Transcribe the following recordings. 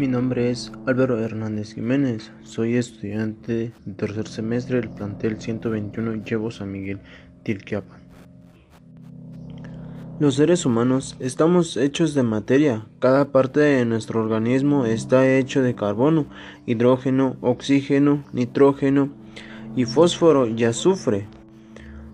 Mi nombre es Álvaro Hernández Jiménez, soy estudiante de tercer semestre del plantel 121 Llevo San Miguel, Tilquiapan. Los seres humanos estamos hechos de materia, cada parte de nuestro organismo está hecho de carbono, hidrógeno, oxígeno, nitrógeno y fósforo y azufre.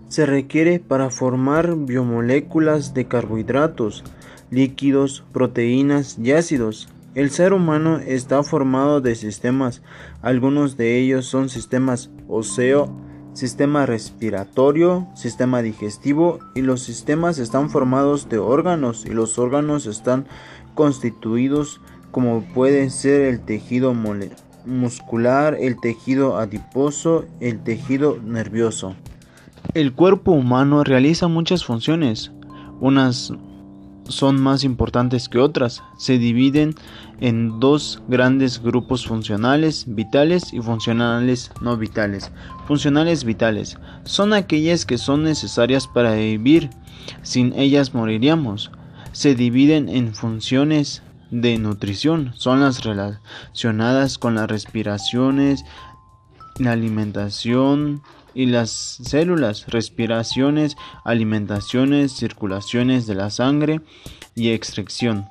Se requiere para formar biomoléculas de carbohidratos, líquidos, proteínas y ácidos. El ser humano está formado de sistemas, algunos de ellos son sistemas óseo, sistema respiratorio, sistema digestivo y los sistemas están formados de órganos y los órganos están constituidos como puede ser el tejido muscular, el tejido adiposo, el tejido nervioso. El cuerpo humano realiza muchas funciones, unas son más importantes que otras. Se dividen en dos grandes grupos funcionales, vitales y funcionales no vitales. Funcionales vitales son aquellas que son necesarias para vivir. Sin ellas moriríamos. Se dividen en funciones de nutrición. Son las relacionadas con las respiraciones, la alimentación, y las células, respiraciones, alimentaciones, circulaciones de la sangre y extracción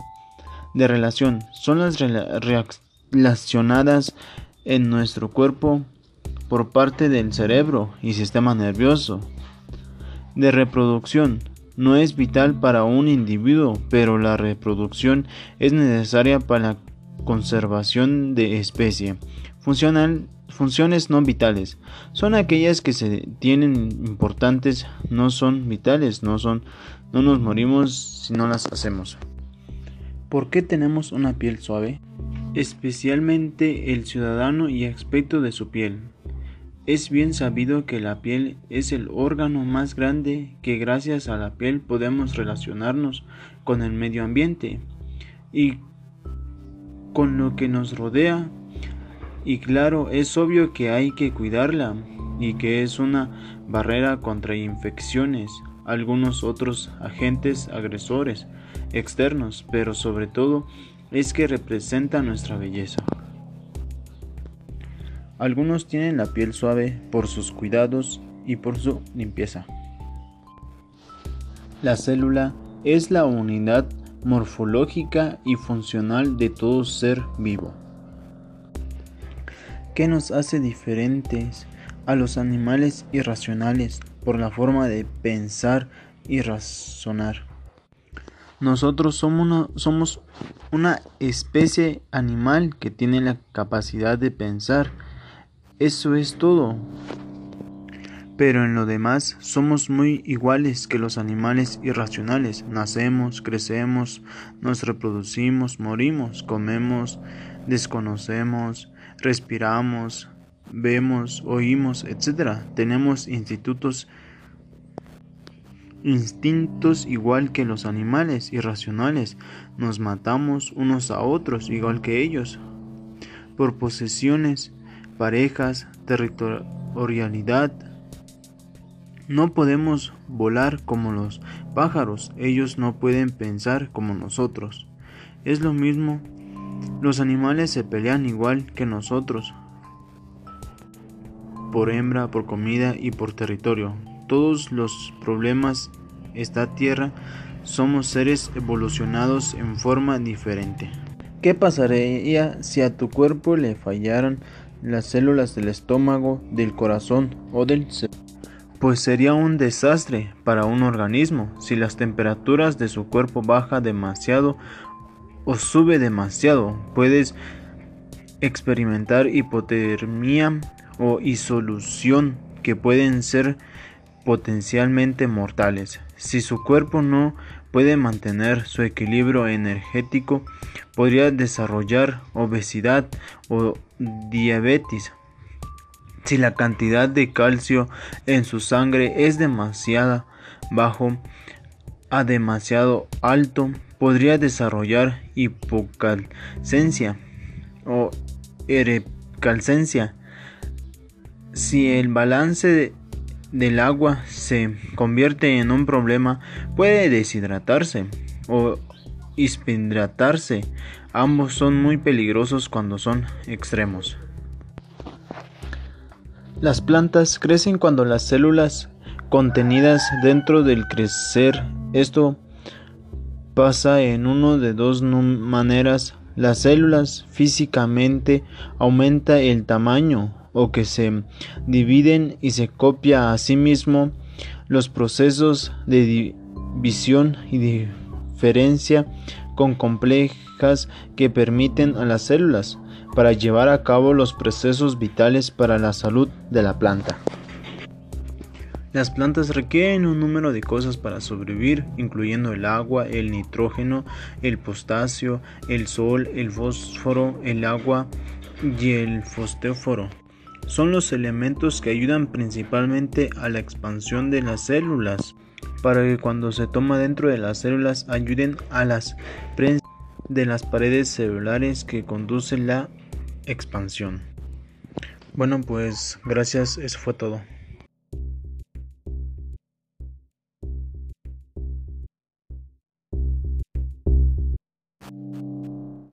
de relación. Son las relacionadas en nuestro cuerpo por parte del cerebro y sistema nervioso. De reproducción. No es vital para un individuo, pero la reproducción es necesaria para la conservación de especie. Funcional Funciones no vitales son aquellas que se tienen importantes, no son vitales, no son no nos morimos si no las hacemos. ¿Por qué tenemos una piel suave? Especialmente el ciudadano y aspecto de su piel. Es bien sabido que la piel es el órgano más grande que gracias a la piel podemos relacionarnos con el medio ambiente y con lo que nos rodea y claro, es obvio que hay que cuidarla y que es una barrera contra infecciones, algunos otros agentes agresores externos, pero sobre todo es que representa nuestra belleza. Algunos tienen la piel suave por sus cuidados y por su limpieza. La célula es la unidad morfológica y funcional de todo ser vivo. ¿Qué nos hace diferentes a los animales irracionales por la forma de pensar y razonar? Nosotros somos una, somos una especie animal que tiene la capacidad de pensar. Eso es todo. Pero en lo demás somos muy iguales que los animales irracionales. Nacemos, crecemos, nos reproducimos, morimos, comemos, desconocemos, respiramos, vemos, oímos, etc. Tenemos institutos, instintos igual que los animales irracionales. Nos matamos unos a otros igual que ellos. Por posesiones, parejas, territorialidad. No podemos volar como los pájaros, ellos no pueden pensar como nosotros. Es lo mismo los animales se pelean igual que nosotros, por hembra, por comida y por territorio. Todos los problemas esta tierra somos seres evolucionados en forma diferente. ¿Qué pasaría si a tu cuerpo le fallaran las células del estómago, del corazón o del cerebro? Pues sería un desastre para un organismo si las temperaturas de su cuerpo baja demasiado o sube demasiado, puedes experimentar hipotermia o isolución que pueden ser potencialmente mortales. Si su cuerpo no puede mantener su equilibrio energético, podría desarrollar obesidad o diabetes. Si la cantidad de calcio en su sangre es demasiada bajo a demasiado alto, podría desarrollar hipocalcencia o erecalcencia. Si el balance del agua se convierte en un problema, puede deshidratarse o espindratarse. Ambos son muy peligrosos cuando son extremos. Las plantas crecen cuando las células contenidas dentro del crecer. Esto pasa en uno de dos maneras. Las células físicamente aumenta el tamaño o que se dividen y se copia a sí mismo los procesos de división y diferencia con complejas que permiten a las células para llevar a cabo los procesos vitales para la salud de la planta. Las plantas requieren un número de cosas para sobrevivir, incluyendo el agua, el nitrógeno, el potasio, el sol, el fósforo, el agua y el fosfóro. Son los elementos que ayudan principalmente a la expansión de las células, para que cuando se toma dentro de las células ayuden a las de las paredes celulares que conducen la expansión. Bueno, pues gracias, eso fue todo.